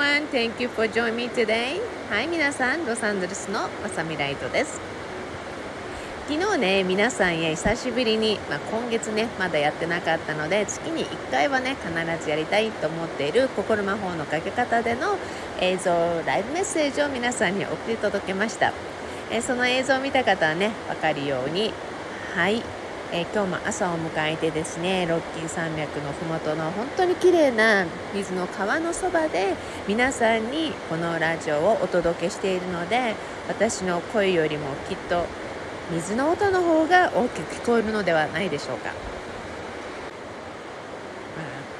everyone. Thank you for joining me today. はい、皆さん、ロサンゼルスのまさみライトです。昨日ね、皆さんへ久しぶりに、まあ、今月ね、まだやってなかったので、月に1回はね、必ずやりたいと思っている心魔法のかけ方での映像、ライブメッセージを皆さんに送り届けました。えその映像を見た方はね、わかるように、はい、えー、今日も朝を迎えてですねロッキー山脈の麓の本当に綺麗な水の川のそばで皆さんにこのラジオをお届けしているので私の声よりもきっと水の音の方が大きく聞こえるのではないでしょうか、ま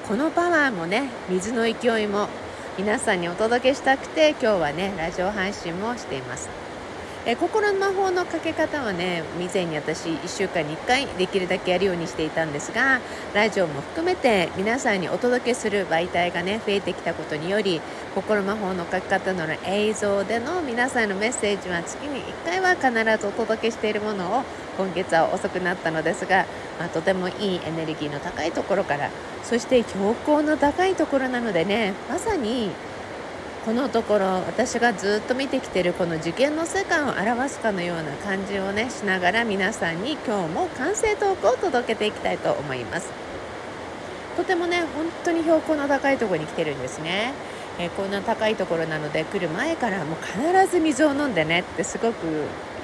あ、このパワーもね水の勢いも皆さんにお届けしたくて今日はねラジオ配信もしています。え心の魔法のかけ方はね以前に私1週間に1回できるだけやるようにしていたんですがラジオも含めて皆さんにお届けする媒体がね増えてきたことにより心魔法のかけ方の映像での皆さんのメッセージは月に1回は必ずお届けしているものを今月は遅くなったのですが、まあ、とてもいいエネルギーの高いところからそして標高の高いところなのでねまさにこのところ私がずっと見てきてるこの受験の世界を表すかのような感じをねしながら皆さんに今日も完成トークを届けていきたいと思います。とてもね本当に標高の高いところに来てるんです。ねえー、こんな高いところなので来る前からもう必ず水を飲んでねってすごく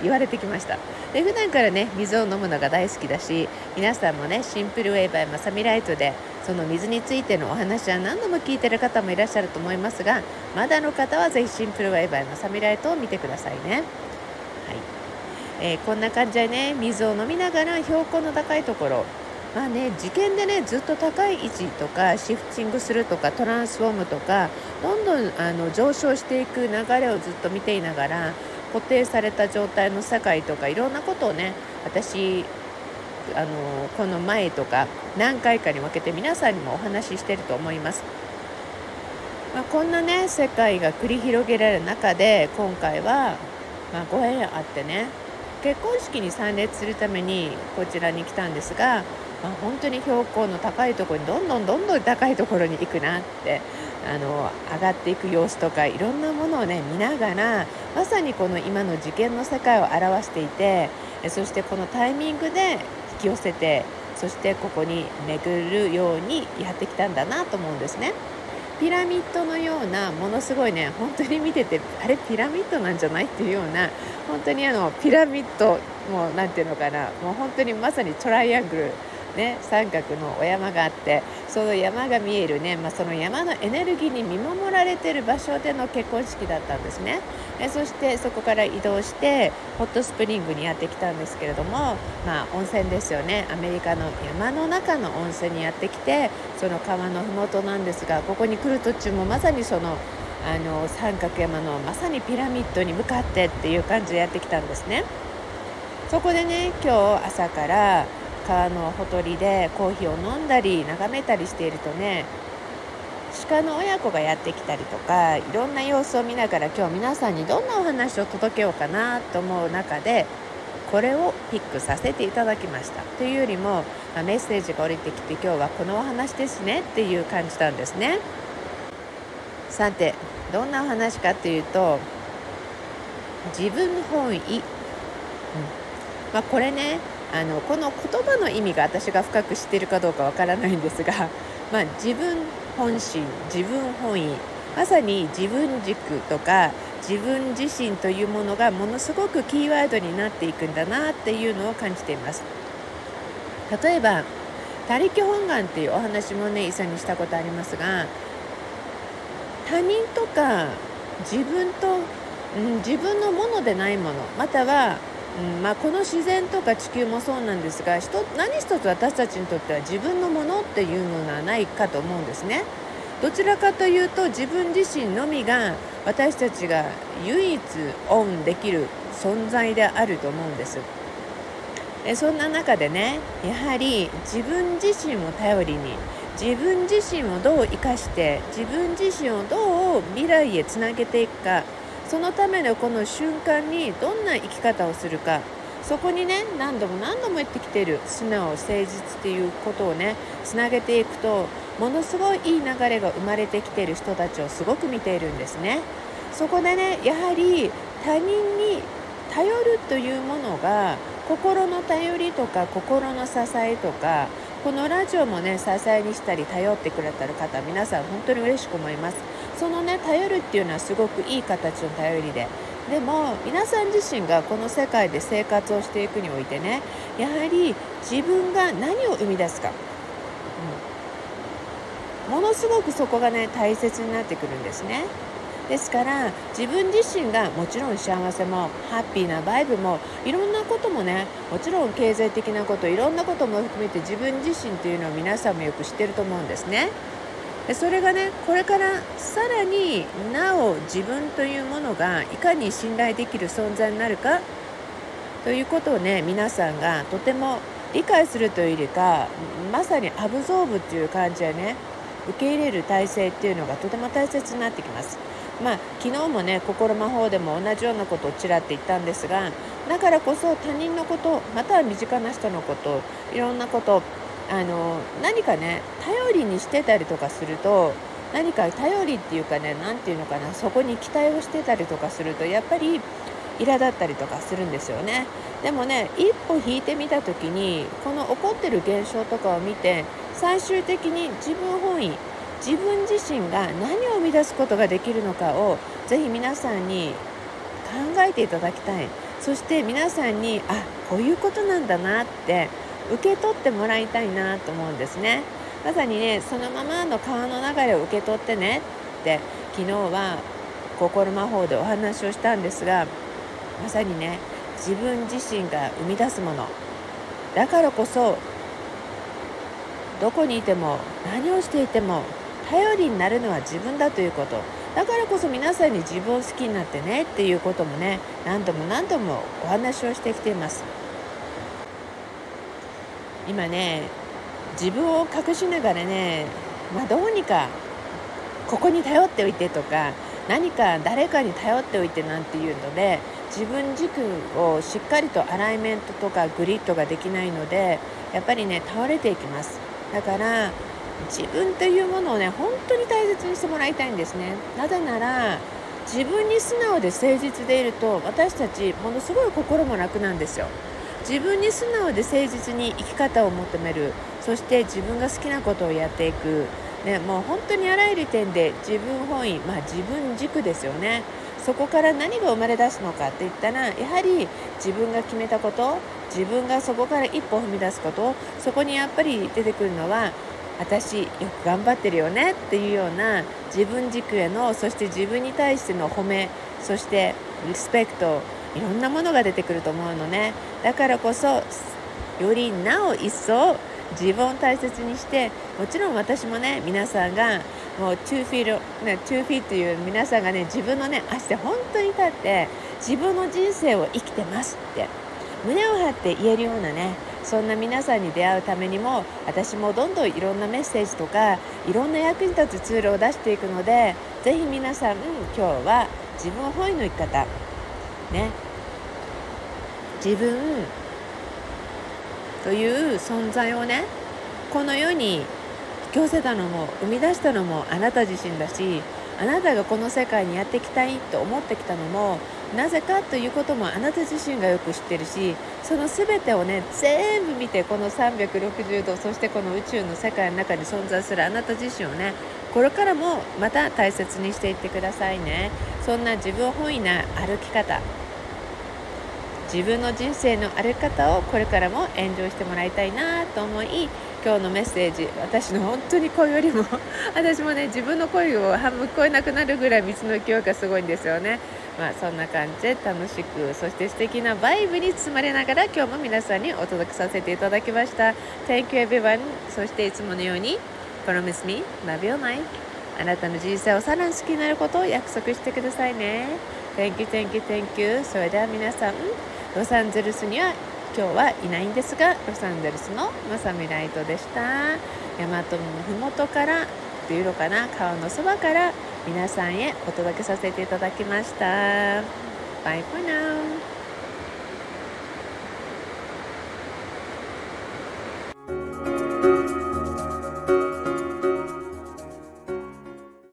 言われてきました。で普段からね水を飲むのが大好きだし皆さんもねシンプルウェイバーマサミライトでその水についてのお話は何度も聞いてる方もいらっしゃると思いますがまだの方はぜひシンプルウェイバーマサミライトを見てくださいねはい、えー、こんな感じでね水を飲みながら標高の高いところまあね受験でねずっと高い位置とかシフティングするとかトランスフォームとかどんどんあの上昇していく流れをずっと見ていながら固定された状態の世界とかいろんなことをね私あのこの前とか何回かに分けて皆さんにもお話ししてると思います。まあ、こんなね世界が繰り広げられる中で今回は、まあ、ご縁あってね結婚式に参列するためにこちらに来たんですがまあ、本当に標高の高いところにどんどんどんどん高いところに行くなってあの上がっていく様子とかいろんなものをね見ながらまさにこの今の受験の世界を表していてそしてこのタイミングで引き寄せてそしてここに巡るようにやってきたんだなと思うんですね。ピラミッドのようなものすごいね本当に見ててあれピラミッドなんじゃない？っていうような本当にあのピラミッドもう何ていうのかなもう本当にまさにトライアングルね、三角のお山があってその山が見えるね、まあ、その山のエネルギーに見守られてる場所での結婚式だったんですねえそしてそこから移動してホットスプリングにやってきたんですけれども、まあ、温泉ですよねアメリカの山の中の温泉にやってきてその川の麓なんですがここに来る途中もまさにそのあの三角山のまさにピラミッドに向かってっていう感じでやってきたんですね。そこでね今日朝から川のほとりでコーヒーを飲んだり眺めたりしているとね鹿の親子がやってきたりとかいろんな様子を見ながら今日皆さんにどんなお話を届けようかなと思う中でこれをピックさせていただきました。というよりも、まメッセージが降りてきて今日はこのお話ですねっていう感じなんですね。さてどんなお話かというと自分本位、うん。まあ、これねあのこの言葉の意味が私が深く知っているかどうかわからないんですが、まあ、自分本心自分本位まさに自分軸とか自分自身というものがものすごくキーワードになっていくんだなっていうのを感じています。例えば他力本願っていうお話もね以前にしたことありますが他人とか自分と、うん、自分のものでないものまたはうんまあ、この自然とか地球もそうなんですが何一つ私たちにとっては自分のものっていうものはないかと思うんですね。どちらかというと自分自身のみが私たちが唯一オンできる存在であると思うんです。えそんな中でねやはり自分自身を頼りに自分自身をどう生かして自分自身をどう未来へつなげていくかそのためのこの瞬間にどんな生き方をするか。そこにね何度も何度も言ってきてる。素直誠実っていうことをねつなげていくとものすごいいい流れが生まれてきている人たちをすごく見ているんですね。そこでねやはり他人に頼るというものが心の頼りとか心の支えとかこのラジオもね支えにしたり頼ってくれた方皆さん本当に嬉しく思います。そのね頼るっていうのはすごくいい形の頼りで。でも皆さん自身がこの世界で生活をしていくにおいてねやはり自分が何を生み出すか、うん、ものすごくそこがね大切になってくるんですね。ですから自分自身がもちろん幸せもハッピーなバイブもいろんなこともねもちろん経済的なこといろんなことも含めて自分自身というのを皆さんもよく知ってると思うんですね。それがねこれからさらになお自分というものがいかに信頼できる存在になるかということをね皆さんがとても理解するというよりかまさにアブゾーブっていう感じでね受け入れる体制っていうのがとても大切になってきます。まあ、昨日もね心魔法でも同じようなことをちらって言ったんですがだからこそ他人のことまたは身近な人のこといろんなことあの何かね頼りにしてたりとかすると何か頼りっていうかね何て言うのかなそこに期待をしてたりとかするとやっぱり苛立ったりとかするんですよね。でもね一歩引いてみた時にこの起こってる現象とかを見て最終的に自分本位自分自身が何を生み出すことができるのかをぜひ皆さんに考えていただきたい。そして皆さんにあこういうことなんだなって受け取ってもらいたいなと思うんですね。まさにねそのままの川の流れを受け取ってねって昨日は心魔法でお話をしたんですがまさにね自分自身が生み出すもの。だからこそどこにいても何をしていても頼りになるのは自分だということ。だからこそ皆さんに自分を好きになってねっていうこともね何度も何度もお話をしてきています。今ね自分を隠しながらねまあどうにかここに頼っておいてとか何か誰かに頼っておいてなんていうので自分軸をしっかりとアライメントとかグリッドができないのでやっぱりね倒れていきます。だから自分というものをね本当に大切にしてもらいたいんですね。なぜなら自分に素直で誠実でいると私たちものすごい心も楽なんですよ。自分に素直で誠実に生き方を求める。そして自分が好きなことをやっていく、ね、もう本当にあらゆる点で自分本位、まあ、自分軸ですよね。そこから何が生まれ出すのかって言ったらやはり自分が決めたこと自分がそこから一歩踏み出すことそこにやっぱり出てくるのは私よく頑張ってるよねっていうような自分軸へのそして自分に対しての褒めそしてリスペクトいろんなものが出てくると思うのね。だからこそよりなお一層自分を大切にしてもちろん私もね皆さんがもう2フィート、ね、2フィーという皆さんがね自分のね足で本当に立って自分の人生を生きてますって胸を張って言えるようなねそんな皆さんに出会うためにも私もどんどんいろんなメッセージとかいろんな役に立つツールを出していくのでぜひ皆さ、ん、今日は自分本位の生き方ね自分という存在をねこの世に引き寄せたのも生み出したのもあなた自身だしあなたがこの世界にやっていきたいと思ってきたのもなぜかということもあなた自身がよく知ってるしその全てをね全部見てこの360度そしてこの宇宙の世界の中に存在するあなた自身をねこれからもまた大切にしていってくださいね。そんな自分本位な歩き方自分の人生の歩き方をこれからもエンジョイしてもらいたいなと思い今日のメッセージ私の本当に声よりも 私もね自分の声を半分聞こえなくなるぐらい水の勢いがすごいんですよね。まあそんな感じで楽しくそして素敵なバイブに包まれながら今日も皆さんにお届けさせていただきました。Thank you everyone. そしていつものように Promise me love your life あなたの人生をさらに好きになることを約束してくださいね。Thank you, thank you, thank you. それでは皆さんロサンゼルスには今日はいないんですがロサンゼルスのまさみライトでした。大和のふもとからっていうのかな？川のそばから皆さんへお届けさせていただきました。Bye for now